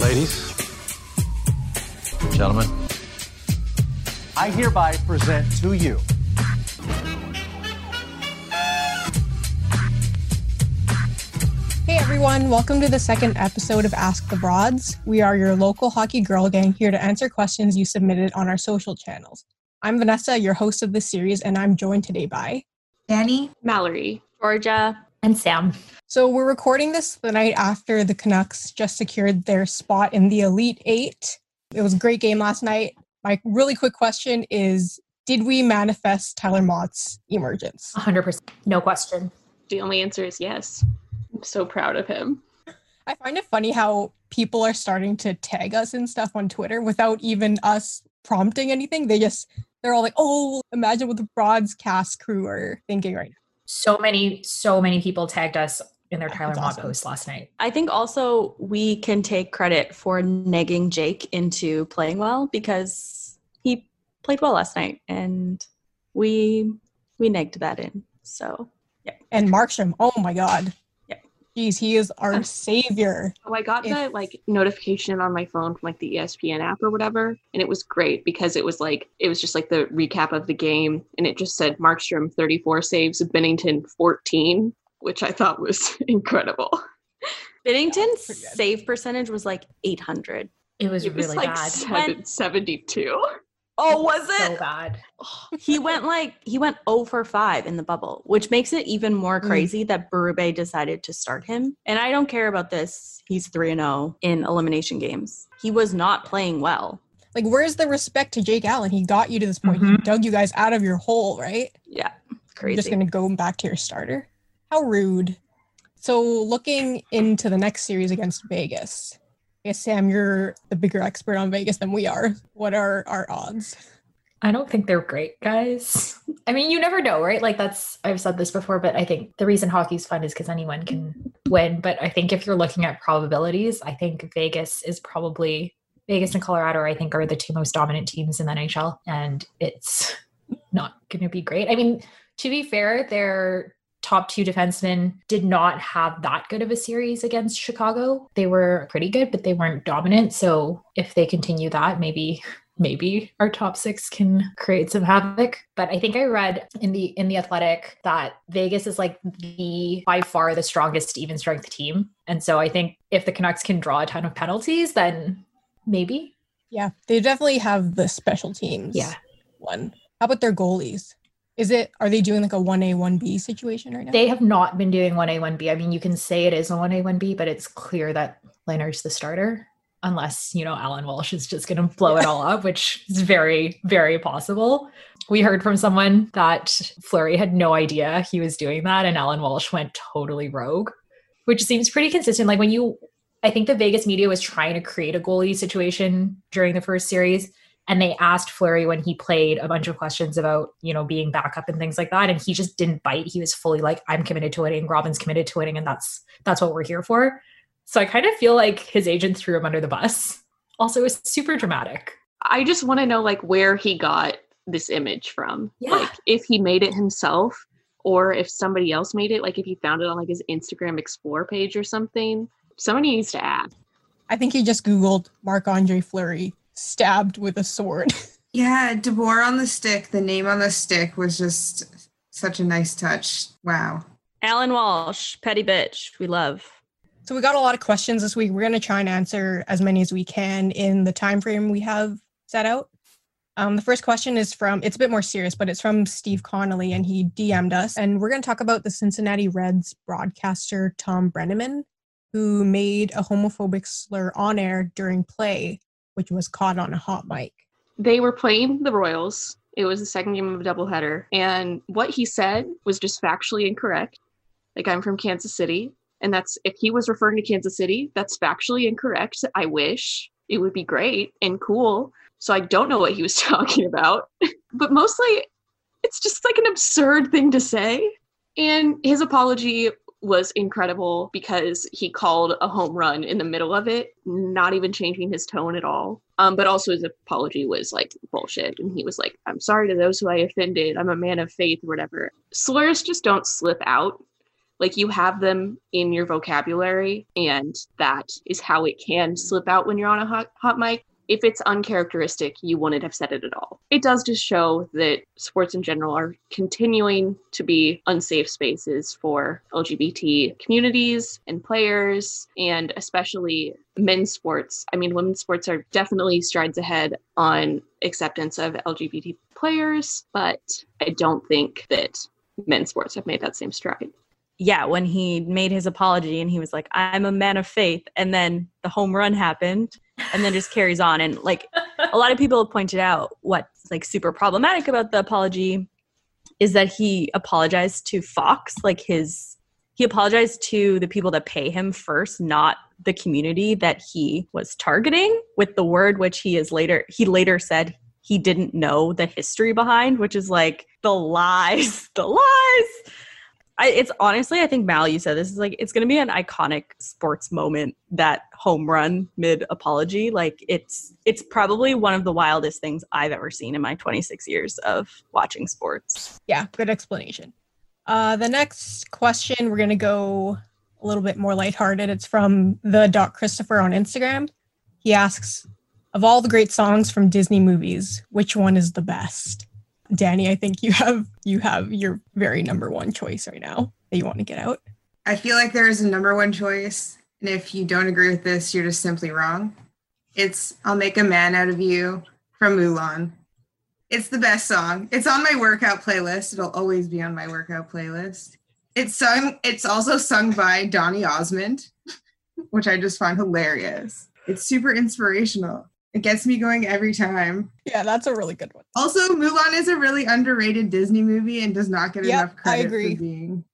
Ladies, gentlemen, I hereby present to you Hey everyone, welcome to the second episode of Ask the Broads. We are your local hockey girl gang here to answer questions you submitted on our social channels. I'm Vanessa, your host of this series, and I'm joined today by Danny, Mallory, Georgia, and Sam. So we're recording this the night after the Canucks just secured their spot in the Elite Eight. It was a great game last night. My really quick question is Did we manifest Tyler Motte's emergence? 100%. No question. The only answer is yes. I'm so proud of him. I find it funny how people are starting to tag us and stuff on Twitter without even us prompting anything. They just, they're all like, oh, imagine what the Broads cast crew are thinking right now. So many, so many people tagged us in their oh, Tyler That's Motte awesome. post last night. I think also we can take credit for negging Jake into playing well because he played well last night and we we negged that in. So yeah. And Markstrom, oh my God. Yeah. Geez, he is our savior. Oh, I got If- the like notification on my phone from like the ESPN app or whatever, and it was great because it was like it was just like the recap of the game, and it just said Markstrom 34 saves, Binnington 14, which I thought was incredible. Binnington's pretty save percentage was like 800. It was It was really like bad. seven- 72. Oh, was So it? bad. he went like he went 0 for 5 in the bubble, which makes it even more Mm. crazy that Berube decided to start him. And I don't care about this. He's 3 and 0 in elimination games. He was not playing well. Like, where's the respect to Jake Allen? He got you to this point. He Mhm. dug you guys out of your hole, right? Yeah. You're Crazy. just going to go back to your starter? How rude. So, looking into the next series against Vegas, I guess, Sam, you're the bigger expert on Vegas than we are. What are our odds? I don't think they're great, guys. I mean, you never know, right? Like that's I've said this before, but I think the reason hockey's fun is because anyone can win. But I think if you're looking at probabilities, I think Vegas is probably Vegas and Colorado, I think, are the two most dominant teams in the NHL, and it's not going to be great. I mean, to be fair, their top two defensemen did not have that good of a series against Chicago. They were pretty good, but they weren't dominant. So if they continue that, maybe maybe our top six can create some havoc but i think i read in the in the athletic that vegas is like the by far the strongest even strength team and so i think if the canucks can draw a ton of penalties then maybe Yeah, they definitely have the special teams. Yeah. One. How about their goalies? Is it, are they doing like a 1A, 1B situation right now? they have not been doing 1a 1b i mean you can say it is a 1a 1b but it's clear that lehner's the starter unless you know allan walsh is just going to blow it all up which is very very possible. We heard from someone that fleury had no idea he was doing that and allan walsh went totally rogue which seems pretty consistent. Like when you i think the vegas media was trying to create a goalie situation during the first series and they asked Fleury when he played a bunch of questions about, you know, being backup and things like that. And he just didn't bite. He was fully like, I'm committed to winning. Robin's committed to winning. And that's that's what we're here for. So I kind of feel like his agent threw him under the bus. Also, it's super dramatic. I just want to know like where he got this image from. Yeah. Like if he made it himself or if somebody else made it, like if he found it on like his Instagram explore page or something. Somebody needs to ask. I think he just Googled Marc Andre Fleury stabbed with a sword. Yeah, DeBoer on the stick, the name on the stick was just such a nice touch. Wow. Allan Walsh, petty bitch. We love. so we got a lot of questions this week. We're going to try and answer as many as we can in the time frame we have set out. Um, the first question is from, it's a bit more serious, but it's from Steve Connolly, and he DM'd us. And we're going to talk about the Cincinnati Reds broadcaster Thom Brennaman, who made a homophobic slur on air during play, which was caught on a hot mic. They were playing the Royals. It was the second game of a doubleheader. And what he said was just factually incorrect. Like, I'm from Kansas City. And that's, if he was referring to Kansas City, that's factually incorrect. I wish it would be great and cool. So I don't know what he was talking about. but mostly, it's just like an absurd thing to say. And his apology was incredible because he called a home run in the middle of it, not even changing his tone at all. Um, but also his apology was like bullshit. And he was like, I'm sorry to those who I offended. I'm a man of faith or whatever. Slurs just don't slip out. Like you have them in your vocabulary, and that is how it can slip out when you're on a hot, hot mic. If it's uncharacteristic, you wouldn't have said it at all. It does just show that sports in general are continuing to be unsafe spaces for LGBT communities and players, and especially men's sports. I mean, women's sports are definitely strides ahead on acceptance of LGBT players, but I don't think that men's sports have made that same stride. yeah, when he made his apology and he was like, I'm a man of faith. And then the home run happened and then just carries on. And like a lot of people have pointed out what's like super problematic about the apology is that he apologized to Fox, like his, he apologized to the people that pay him first, not the community that he was targeting with the word which he is later, he later said he didn't know the history behind, which is like the lies, the lies. I, it's honestly, I think Mal, you said this is like it's going to be an iconic sports moment. That home run mid apology, like it's it's probably one of the wildest things I've ever seen in my 26 years of watching sports. Yeah, good explanation. Uh, the next question, we're going to go a little bit more lighthearted. It's from the Doc Christopher on Instagram. He asks, of all the great songs from Disney movies, which one is the best? Danny, I think you have you have your very number one choice right now that you want to get out. I feel like there is a number one choice. And if you don't agree with this, you're just simply wrong. It's I'll Make a Man Out of You from Mulan. It's the best song. It's on my workout playlist. It'll always be on my workout playlist. It's sung, it's also sung by Donny Osmond, which I just find hilarious. It's super inspirational. It gets me going every time. Yeah, that's a really good one. Also, Mulan is a really underrated Disney movie and does not get Yep, enough I credit agree. for being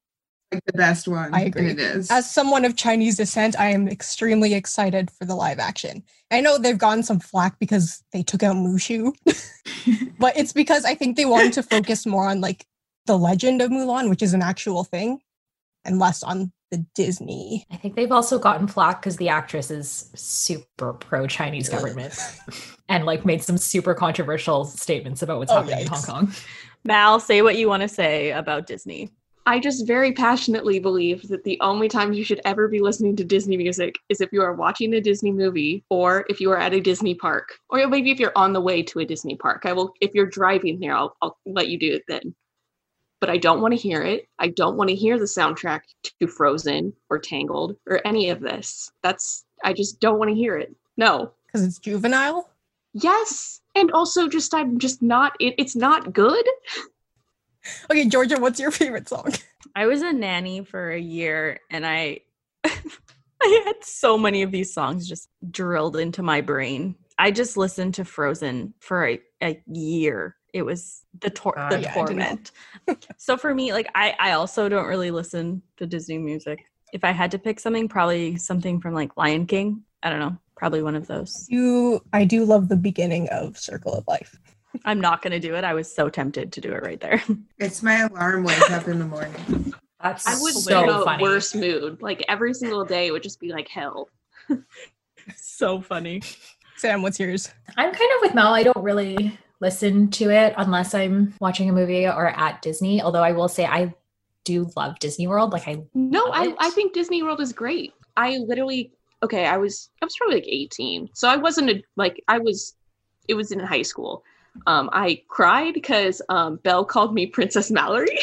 like the best one. I agree. And it is. As someone of Chinese descent, I am extremely excited for the live action. I know they've gotten some flack because they took out Mushu, but it's because I think they wanted to focus more on like the legend of Mulan, which is an actual thing, and less on the Disney. I think they've also gotten flack because the actress is super pro Chinese government and like made some super controversial statements about what's Oh, happening in Hong. Kong. Mal, say what you want to say about Disney. I just very passionately believe that the only time you should ever be listening to Disney music is if you are watching a Disney movie or if you are at a Disney park or maybe if you're on the way to a Disney park. I will if you're driving there, I'll, I'll let you do it then. But I don't want to hear it. I don't want to hear the soundtrack to Frozen or Tangled or any of this. That's I just don't want to hear it. No. Because it's juvenile. Yes. And also just I'm just not it, it's not good. Okay, Georgia, what's your favorite song? I was a nanny for a year and I I had so many of these songs just drilled into my brain. I just listened to Frozen for a, a year. It was the tor- Ah, the yeah, I do know. torment. so for me, like I I also don't really listen to Disney music. If I had to pick something, probably something from like Lion King. I don't know, probably one of those. You, I do love the beginning of Circle of Life. I'm not gonna do it. I was so tempted to do it right there. it's my alarm wake up in the morning. That's I would so be in a funny. worse mood. Like every single day it would just be like hell. so funny. Sam, what's yours? I'm kind of with Mel. I don't really listen to it unless I'm watching a movie or at Disney. Although I will say I do love Disney World. Like I No, I, it. I think Disney World is great. I literally okay, I was I was probably like 18. So I wasn't a like I was it was in high school. Um I cried because um Belle called me Princess Mallory.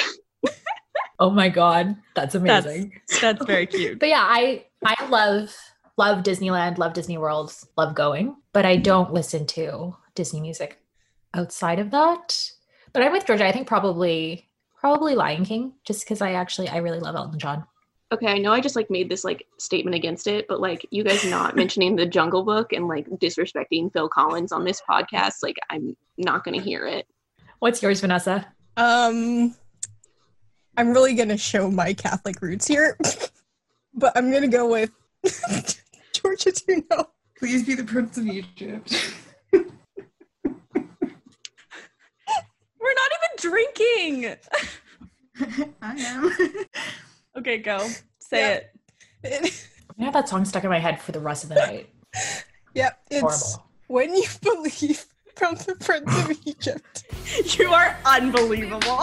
oh my god, that's That's- amazing. That's very cute. But yeah, I I love love Disneyland, love Disney World, love going, but I don't listen to Disney music outside of that. But I'm with Georgia. I think probably probably Lion King, just because I actually I really love Elton John. Okay, I know I just like made this like statement against it, but like you guys not mentioning the Jungle Book and like disrespecting Phil Collins on this podcast, like I'm not gonna hear it. What's yours, Vanessa? Um, I'm really gonna show my Catholic roots here, but I'm gonna go with Georgia. Do you know? Please be the Prince of Egypt. We're not even drinking. I am. Okay, go. Say Yeah. it. I have that song stuck in my head for the rest of the night. yep, it's Horrible. when you believe from the Prince of Egypt. You are unbelievable.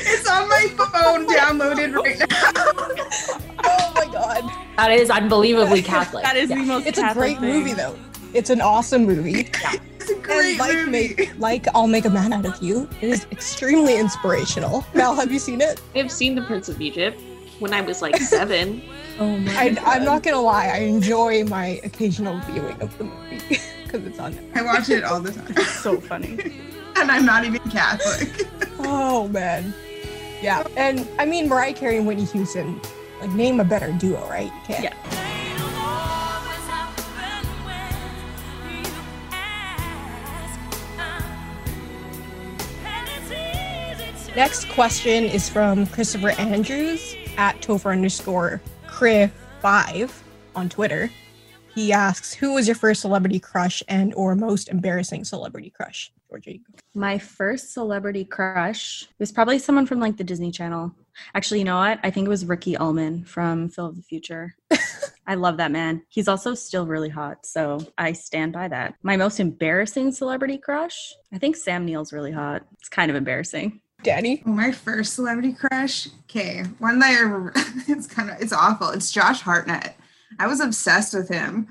It's on my phone, oh downloaded right now. Oh my god. That is unbelievably Catholic. that is Yeah. the most. It's a great thing. movie though. It's an awesome movie. Great and like movie. make like I'll make a man out of you. It is extremely inspirational. Mel, have you seen it? I've seen The Prince of Egypt when I was like seven. Oh my. I, God. I'm not gonna lie. I enjoy my occasional viewing of the movie because it's on. I watch it all the time. It's so funny. and I'm not even Catholic. Oh man, yeah. And I mean Mariah Carey and Whitney Houston. Like name a better duo, right? You can't. Yeah. Next question is from Christopher Andrews at Topher underscore Cri5 on Twitter. He asks, "Who was your first celebrity crush and or most embarrassing celebrity crush?" Go. My first celebrity crush was probably someone from like the Disney Channel. Actually, you know what? I think it was Ricky Ullman from Phil of the Future. I love that man. He's also still really hot, so I stand by that. My most embarrassing celebrity crush? I think Sam Neill's really hot. It's kind of embarrassing. Danny. My first celebrity crush. Okay, one that I remember, it's kind of it's awful. It's Josh Hartnett. I was obsessed with him.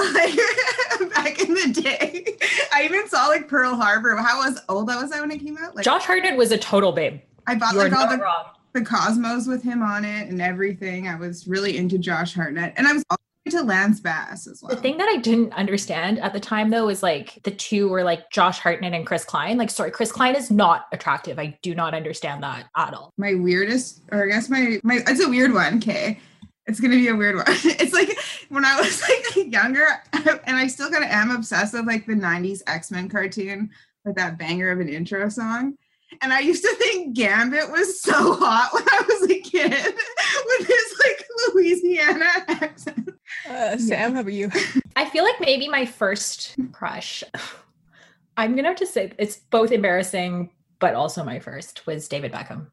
Like back in the day, I even saw like Pearl Harbor. How was old I was I when it came out? Like Josh Hartnett was a total babe. I bought You are like all the, wrong. the Cosmos with him on it and everything. I was really into Josh Hartnett, and I was into Lance Bass as well. The thing that I didn't understand at the time though is like the two were like Josh Hartnett and Chris Klein. Like, sorry, Chris Klein is not attractive. I do not understand that at all. my weirdest, or I guess my my it's a weird one. Okay, it's gonna be a weird one. It's like when I was like younger, and I still kind of am obsessed with like the '90s X Men cartoon with that banger of an intro song. And I used to think Gambit was so hot when I was a kid with his like Louisiana accent. Uh, Sam, how about you? I feel like maybe my first crush, I'm gonna have to say it's both embarrassing, but also my first was David Beckham.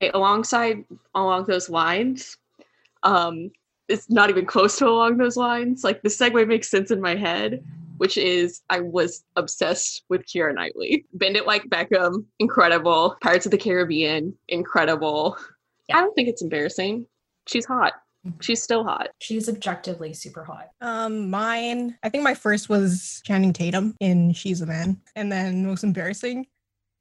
Okay, alongside along those lines, um, it's not even close to along those lines. Like the segue makes sense in my head, which is I was obsessed with Keira Knightley. Bend It Like Beckham, incredible. Pirates of the Caribbean, incredible. Yeah. I don't think it's embarrassing. She's hot. She's still hot. She's objectively super hot. Um, mine. I think my first was Channing Tatum in She's a Man, and then most embarrassing,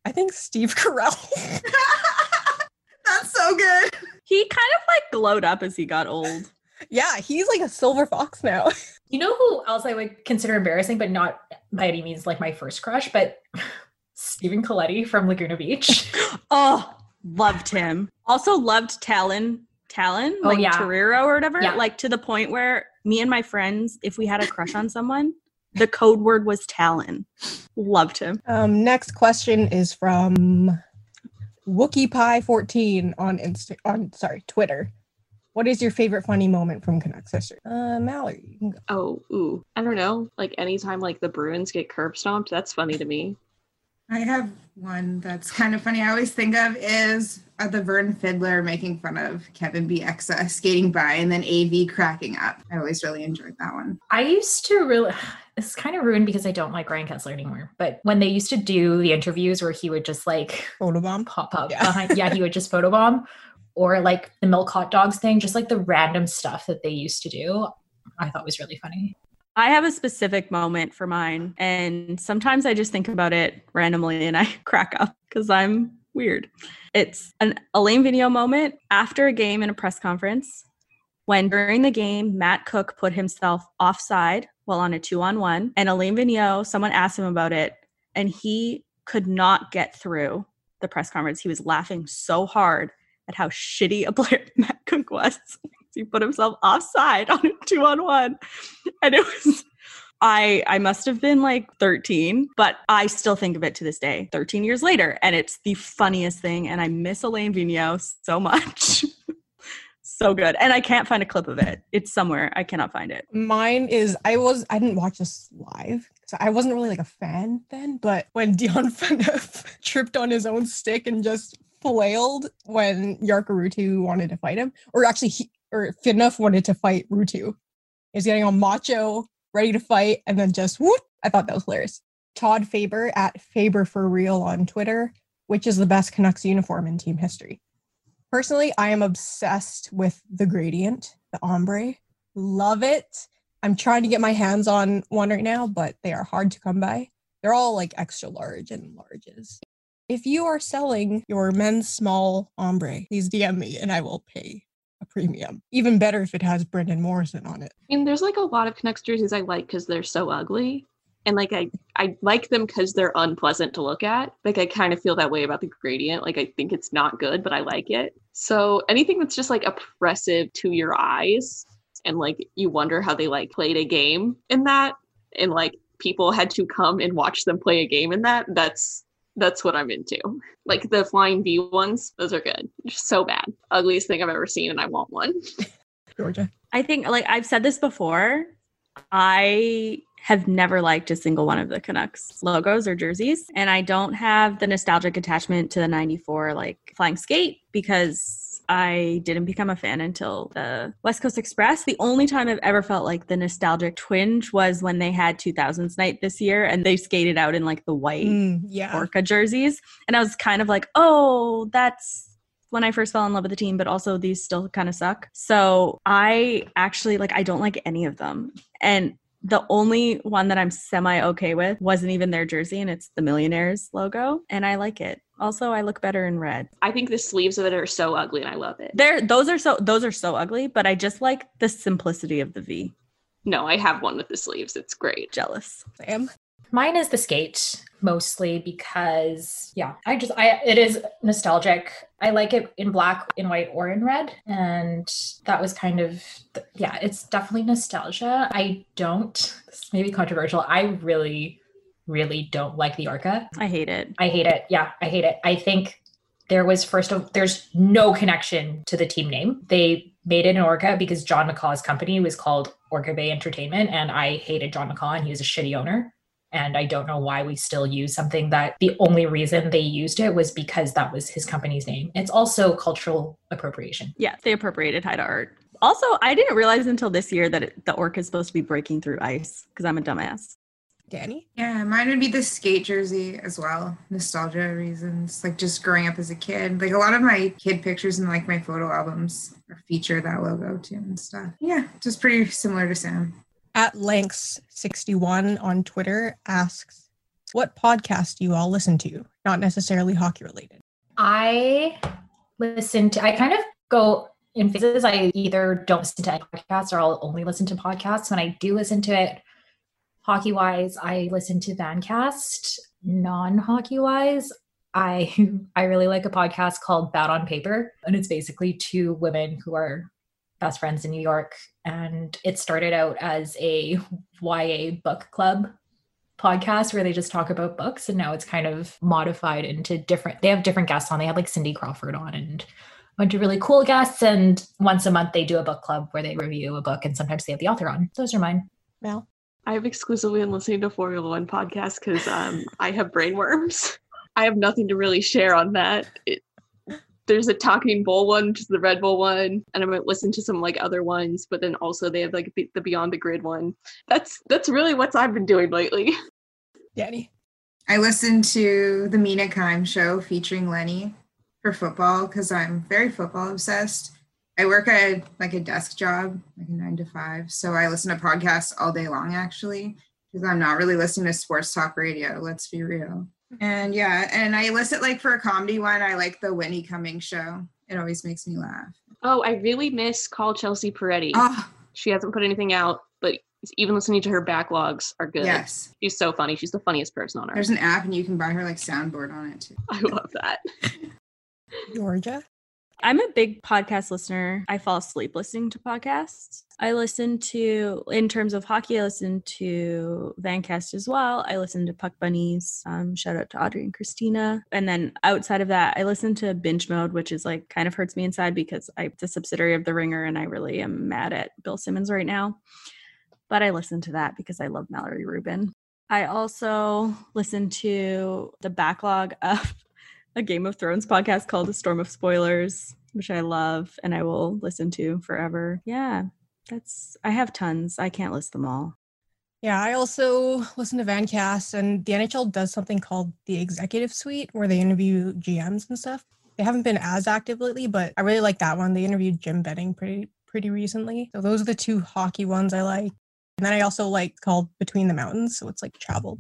I think Steve Carell. That's so good. He kind of like glowed up as he got old. Yeah, he's like a silver fox now. You know who else I would consider embarrassing, but not by any means like my first crush, but Stephen Coletti from Laguna Beach. Oh, loved him. Also loved Talan. Talan, Oh, like yeah. Torriero or whatever. Yeah. Like to the point where me and my friends, if we had a crush on someone, the code word was Talan. Loved him. Um, next question is from Wookie Pie 14 on Insta on sorry, Twitter. What is your favorite funny moment from Canucks history? Uh Mallory, you can go. Oh, ooh. I don't know. Like anytime like the Bruins get curb stomped, that's funny to me. I have one that's kind of funny. I always think of is uh, the Vern Fiddler making fun of Kevin Bieksa skating by and then AV cracking up. I always really enjoyed that one. I used to really it's kind of ruined because I don't like Ryan Kesler anymore. But when they used to do the interviews where he would just like Photobomb. pop up Yeah. behind yeah, he would just photobomb or like the milk hot dogs thing, just like the random stuff that they used to do, I thought was really funny. I have a specific moment for mine, and sometimes I just think about it randomly and I crack up because I'm weird. It's an Alain Vigneault moment after a game in a press conference when during the game, Matt Cooke put himself offside while on a two on one, and Alain Vigneault, someone asked him about it, and he could not get through the press conference. He was laughing so hard at how shitty a player Matt Cooke was. he put himself offside on a two on one. And it was I I must have been like 13, but I still think of it to this day, 13 years later. And it's the funniest thing. And I miss Alain Vigneault so much. so good. And I can't find a clip of it. It's somewhere. I cannot find it. Mine is I was I didn't watch this live. So I wasn't really like a fan then, but when Dion Phaneuf tripped on his own stick and just flailed when Jarkko Ruutu wanted to fight him, or actually he or Phaneuf wanted to fight Rutu. He's getting all macho, ready to fight, and then just whoop. I thought that was hilarious. Todd Faber at Faber for real on Twitter which is the best Canucks uniform in team history? Personally, I am obsessed with the gradient, the ombre. Love it. I'm trying to get my hands on one right now, but they are hard to come by. They're all like extra large and larges. If you are selling your men's small ombre, please DM me and I will pay a premium. Even better if it has Brendan Morrison on it. I mean, there's like a lot of Canucks jerseys I like because they're so ugly. And like I, I like them because they're unpleasant to look at. Like I kind of feel that way about the gradient. Like I think it's not good, but I like it. So anything that's just like oppressive to your eyes and like you wonder how they like played a game in that and like people had to come and watch them play a game in that, that's that's what I'm into. Like the flying V ones, those are good. Just so bad. Ugliest thing I've ever seen, and I want one. Georgia. I think like I've said this before. I have never liked a single one of the Canucks logos or jerseys. And I don't have the nostalgic attachment to the 94 like flying skate because I didn't become a fan until the West Coast Express. The only time I've ever felt like the nostalgic twinge was when they had 2000s night this year and they skated out in like the white Mm, yeah. orca jerseys. And I was kind of like, oh, that's when I first fell in love with the team, but also these still kind of suck. So I actually like, I don't like any of them. And the only one that I'm semi okay with wasn't even their jersey, and it's the Millionaires logo, and I like it. Also, I look better in red. I think the sleeves of it are so ugly, and I love it. There, those are so those are so ugly, but I just like the simplicity of the V. No, I have one with the sleeves. It's great. Jealous. I am. Mine is the skate mostly because yeah, I just I it is nostalgic. I like it in black, in white, or in red, and that was kind of yeah. It's definitely nostalgia. I don't. This may be controversial. I really, really don't like the orca. I hate it. I hate it. Yeah, I hate it. I think there was first of there's no connection to the team name. They made it an Orca because John McCaw's company was called Orca Bay Entertainment, and I hated John McCaw, and he was a shitty owner. And I don't know why we still use something that the only reason they used it was because that was his company's name. It's also cultural appropriation. Yeah, they appropriated Haida art. Also, I didn't realize until this year that it, the orc is supposed to be breaking through ice because I'm a dumbass. Danny. Yeah, mine would be the skate jersey as well. Nostalgia reasons, like just growing up as a kid. Like a lot of my kid pictures and like my photo albums feature that logo too and stuff. Yeah, just pretty similar to Sam. At Lanks61 on Twitter asks, What podcast do you all listen to? Not necessarily hockey related. I listen to, I kind of go in phases. I either don't listen to podcasts or I'll only listen to podcasts. When I do listen to it, hockey wise, I listen to Vancast. Non hockey wise, I I really like a podcast called Bad on Paper, and it's basically two women who are best friends in New York, and it started out as a YA book club podcast where they just talk about books, and now it's kind of modified into different. They have different guests on. They had like Cindy Crawford on and a bunch of really cool guests, and once a month they do a book club where they review a book, and sometimes they have the author on. Those are mine. Mel. I've exclusively been listening to Formula One podcast because um, I have brain worms. I have nothing to really share on that. It, there's a Talking Bull one, which is the Red Bull one, and I might listen to some like other ones. But then also they have like the, the Beyond the Grid one. That's that's really what I've been doing lately. Danny. I listened to the Mina Kimes show featuring Lenny for football because I'm very football obsessed. I work at like a desk job, like a nine to five. So I listen to podcasts all day long actually, because I'm not really listening to sports talk radio, let's be real. And yeah, and I listen like for a comedy one, I like the Whitney Cummings show. It always makes me laugh. Oh, I really miss Call Chelsea Peretti. Oh, She hasn't put anything out, but even listening to her backlogs are good. yes. She's so funny. She's the funniest person on earth. There's an app and you can buy her like soundboard on it too. I love that. Georgia. I'm a big podcast listener. I fall asleep listening to podcasts. I listen to, in terms of hockey, I listen to Vancast as well. I listen to Puck Bunnies. Um, shout out to Audrey and Christina. And then outside of that, I listen to Binge Mode, which is like kind of hurts me inside because I, it's a subsidiary of The Ringer and I really am mad at Bill Simmons right now. But I listen to that because I love Mallory Rubin. I also listen to the backlog of a Game of Thrones podcast called A Storm of Spoilers, which I love and I will listen to forever. Yeah, that's I have tons. I can't list them all. Yeah, I also listen to Vancast, and the NHL does something called the Executive Suite, where they interview GMs and stuff. They haven't been as active lately, but I really like that one. They interviewed Jim Benning pretty pretty recently. So those are the two hockey ones I like. And then I also like called Between the Mountains, so it's like travel.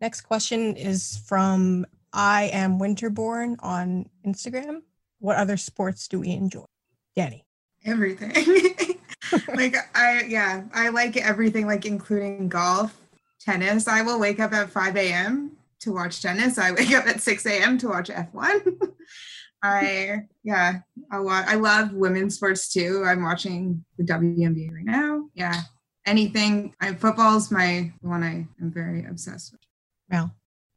Next question is from I am Winterborn on Instagram. What other sports do we enjoy? Danny. Everything. like I yeah, I like everything, like including golf, tennis. I will wake up at 5 a.m. to watch tennis. I wake up at 6 a.m. to watch F1. I yeah, I wa- I love women's sports too. I'm watching the WNBA right now. Yeah, anything. I football's my one I am very obsessed with. Mel.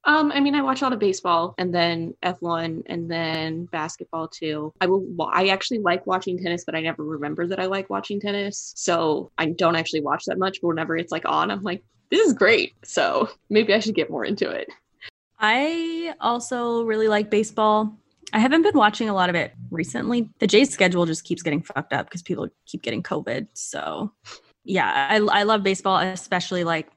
Um, I mean, I watch a lot of baseball and then F1 and then basketball too. I will. I actually like watching tennis, but I never remember that I like watching tennis, so I don't actually watch that much. But whenever it's like on, I'm like, this is great. So maybe I should get more into it. I also really like baseball. I haven't been watching a lot of it recently. The Jays schedule just keeps getting fucked up because people keep getting COVID. So, yeah, I, I love baseball, especially like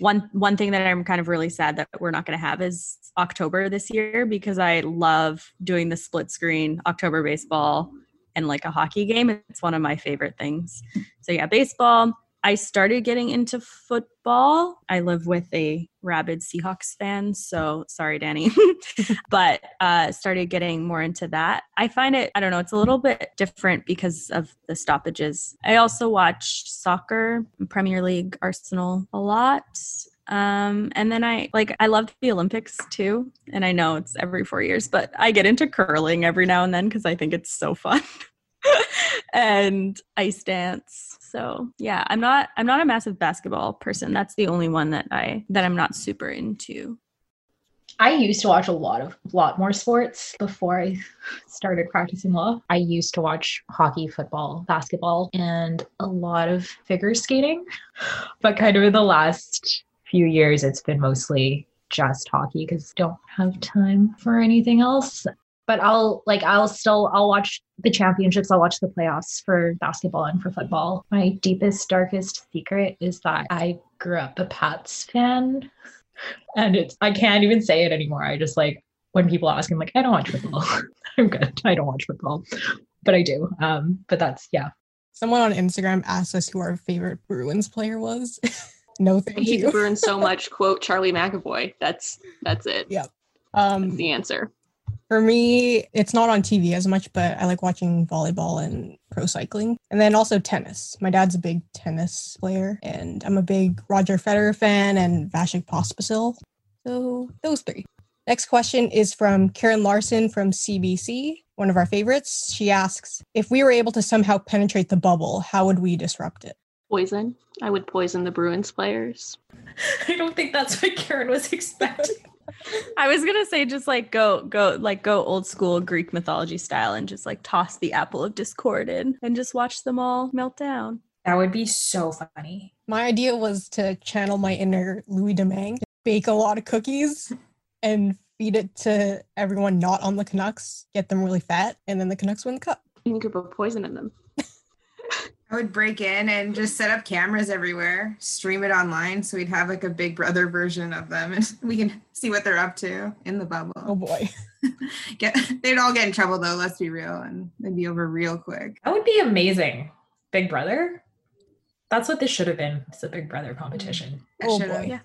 one one thing that I'm kind of really sad that we're not going to have is October this year because I love doing the split screen October baseball and like a hockey game. It's one of my favorite things. So yeah, baseball. I started getting into football. I live with a rabid Seahawks fan, so sorry, Danny. but uh, started getting more into that. I find it, I don't know, it's a little bit different because of the stoppages. I also watch soccer, Premier League, Arsenal a lot. Um, and then I like I love the Olympics too. And I know it's every four years, but I get into curling every now and then because I think it's so fun. and ice dance. So yeah, I'm not I'm not a massive basketball person. That's the only one that I that I'm not super into. I used to watch a lot of lot more sports before I started practicing law. I used to watch hockey, football, basketball, and a lot of figure skating. But kind of in the last few years, it's been mostly just hockey because don't have time for anything else. But I'll like I'll still I'll watch the championships, I'll watch the playoffs for basketball and for football. My deepest, darkest secret is that I grew up a Pats fan and it's I can't even say it anymore. I just like when people ask, I'm like, I don't watch football. I'm good. I don't watch football, but I do. Um, but that's yeah. Someone on Instagram asked us who our favorite Bruins player was. no, I thank hate the you. Bruins so much. Quote Charlie McAvoy. That's that's it. Yeah. That's Um, the answer. For me, it's not on TV as much, but I like watching volleyball and pro cycling. And then also tennis. My dad's a big tennis player, and I'm a big Roger Federer fan and Vasek Pospisil. So those three. Next question is from Karen Larson from CBC, one of our favorites. She asks, if we were able to somehow penetrate the bubble, how would we disrupt it? Poison. I would poison the Bruins players. I don't think that's what Karen was expecting. I was gonna say just like go go like go old school Greek mythology style and just like toss the apple of discord in and just watch them all melt down. that would be so funny. My idea was to channel my inner Louis Domingue, bake a lot of cookies, and feed it to everyone not on the Canucks, get them really fat, and then the Canucks win the cup. You could put poison in them. I would break in and just set up cameras everywhere, stream it online, so we'd have like a Big Brother version of them, and we can see what they're up to in the bubble. Oh boy. Get they'd all get in trouble though. Let's be real, and they'd be over real quick. That would be amazing. Big Brother. That's what this should have been. It's a Big Brother competition. Mm-hmm. Oh boy, yeah.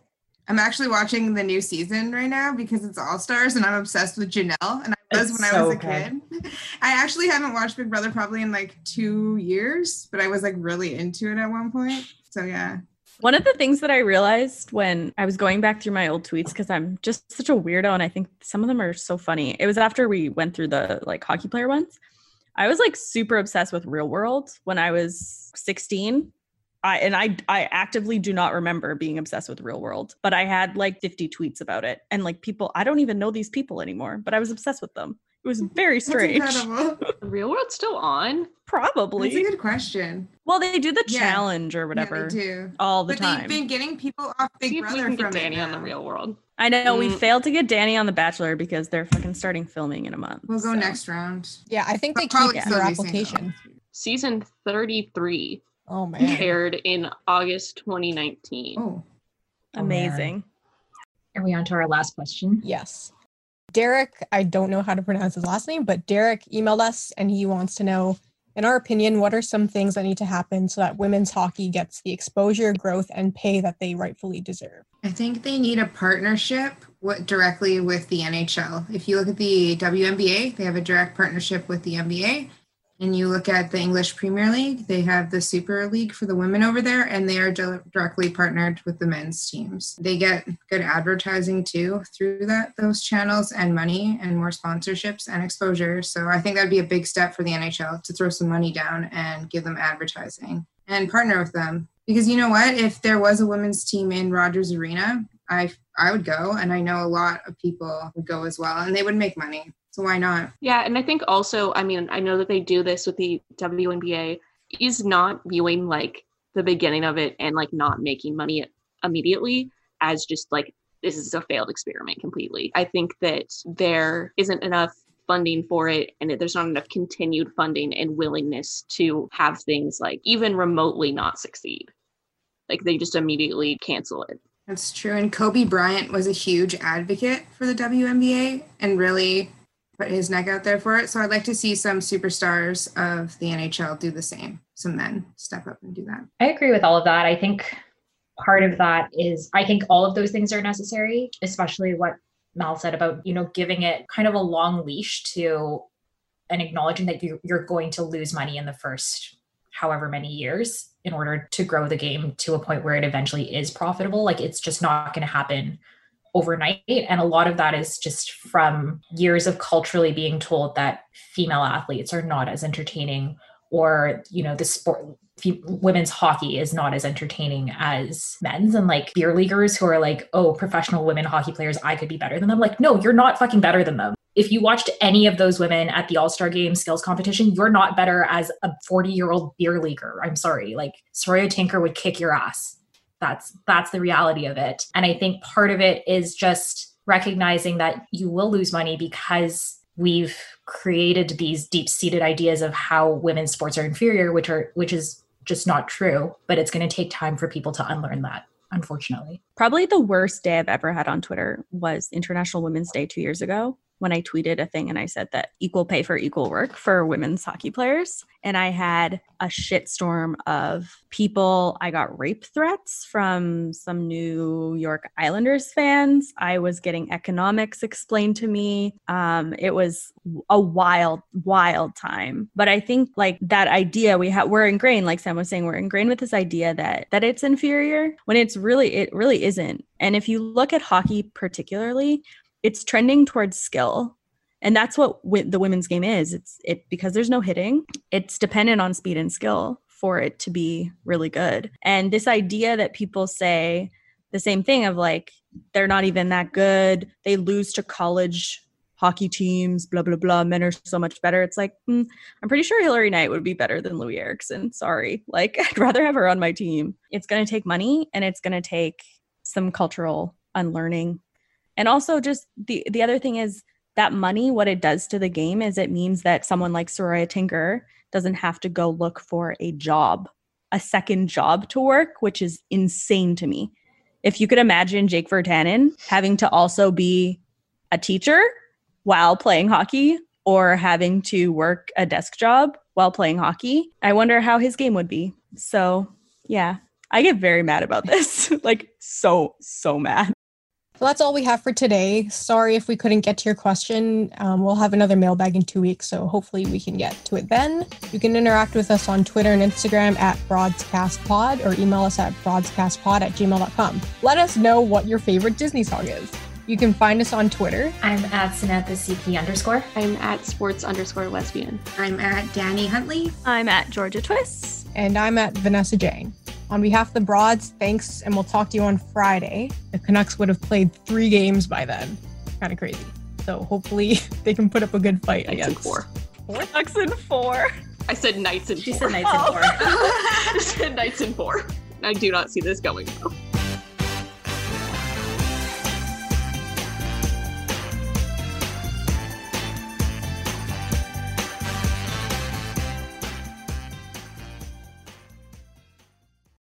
I'm actually watching the new season right now because it's All Stars, and I'm obsessed with Janelle. And I was It's when I was so a kid. I actually haven't watched Big Brother probably in like two years, but I was like really into it at one point. So yeah, One of the things that I realized when I was going back through my old tweets, because I'm just such a weirdo and I think some of them are so funny. It was after we went through the like hockey player ones. I was like super obsessed with real world when I was 16. I, and I I actively do not remember being obsessed with real world, but I had like 50 tweets about it. And like people, I don't even know these people anymore, but I was obsessed with them. It was very strange. The real world's still on. Probably. That's a good question. well, they do the Yeah. challenge or Yeah, whatever they do. all the but time. they've been getting people off Big See if we Brother can from get it Danny on the real world. I know we Mm. failed to get Danny on The Bachelor because they're fucking starting filming in a month. We'll go so. next round. Yeah, I think they But probably keep still your be single. application. Season 33 Oh, oh. oh man. aired in August 2019. Oh, on there. Amazing. Are we on to our last question? Yes. Derek, I don't know how to pronounce his last name, but Derek emailed us and he wants to know, in our opinion, what are some things that need to happen so that women's hockey gets the exposure, growth, and pay that they rightfully deserve? I think they need a partnership with, directly with the NHL. If you look at the WNBA, they have a direct partnership with the NBA. And you look at the English Premier League, they have the Super League for the women over there, and they are di- directly partnered with the men's teams. They get good advertising too through that those channels and money and more sponsorships and exposure. So I think that'd be a big step for the NHL to throw some money down and give them advertising and partner with them. Because you know what? If there was a women's team in Rogers Arena, I I would go, and I know a lot of people would go as well, and they would make money. So why not? Yeah, and I think also, I mean, I know that they do this with the WNBA. Is not viewing like the beginning of it and like not making money immediately as just like this is a failed experiment completely. I think that there isn't enough funding for it and that there's not enough continued funding and willingness to have things like even remotely not succeed. Like they just immediately cancel it. That's true. And Kobe Bryant was a huge advocate for the WNBA and really put his neck out there for it. So I'd like to see some superstars of the NHL do the same. Some men step up and do that. I agree with all of that. I think part of that is I think all of those things are necessary, especially what Mal said about, you know, giving it kind of a long leash to and acknowledging that you, you're going to lose money in the first however many years in order to grow the game to a point where it eventually is profitable. Like it's just not going to happen overnight. And a lot of that is just from years of culturally being told that female athletes are not as entertaining or, you know, the sport women's hockey is not as entertaining as men's. And like beer leaguers who are like oh professional women hockey players i could be better than them. Like no you're not fucking better than them. If you watched any of those women at the all-star game skills competition you're not better as a 40 year old beer leaguer. I'm sorry. Like Saroya tinker would kick your ass that's that's the reality of it. And i think part of it is just recognizing that you will lose money because we've created these deep-seated ideas of how women's sports are inferior which are which is just not true but it's going to take time for people to unlearn that unfortunately. Probably the worst day I've ever had on Twitter was International Women's Day two years ago when I tweeted a thing and I said that equal pay for equal work for women's hockey players. And I had a shitstorm of people. I got rape threats from some New York Islanders fans. I was getting economics explained to me. Um, it was a wild, wild time. But I think like that idea we have, we're ingrained, like Sam was saying, we're ingrained with this idea that that it's inferior when it's really, it really isn't. And if you look at hockey particularly, it's trending towards skill. And that's what wi- the women's game is. It's it because there's no hitting it's dependent on speed and skill for it to be really good. And this idea that people say the same thing of like they're not even that good they lose to college hockey teams blah blah blah men are so much better. It's like mm, i'm pretty sure hilary knight would be better than loui eriksson. Sorry. Like i'd rather have her on my team. It's going to take money and it's going to take some cultural unlearning and also just the the other thing is that money what it does to the game is it means that someone like Saroya Tinker doesn't have to go look for a job a second job to work which is insane to me. If you could imagine Jake Virtanen having to also be a teacher while playing hockey or having to work a desk job while playing hockey I wonder how his game would be. So yeah I get very mad about this. Like so so mad So that's all we have for today. Sorry if we couldn't get to your question. Um, we'll have another mailbag in two weeks, so hopefully we can get to it then. You can interact with us on Twitter and Instagram at BroadscastPod or email us at broadcastpod at gmail.com. Let us know what your favorite Disney song is. You can find us on Twitter. i'm at samantha cp underscore I'm at sports underscore lesbian. I'm at Danny Huntley. I'm at Georgia Twists. and I'm at Vanessa Jane. On behalf of the Broads, thanks, and we'll talk to you on Friday. The Canucks would have played three games by then. Kind of crazy. So hopefully they can put up a good fight Knights in against four. Ducks in four. I said knights in she four. said nights and four I said knights in four. I do not see this going well.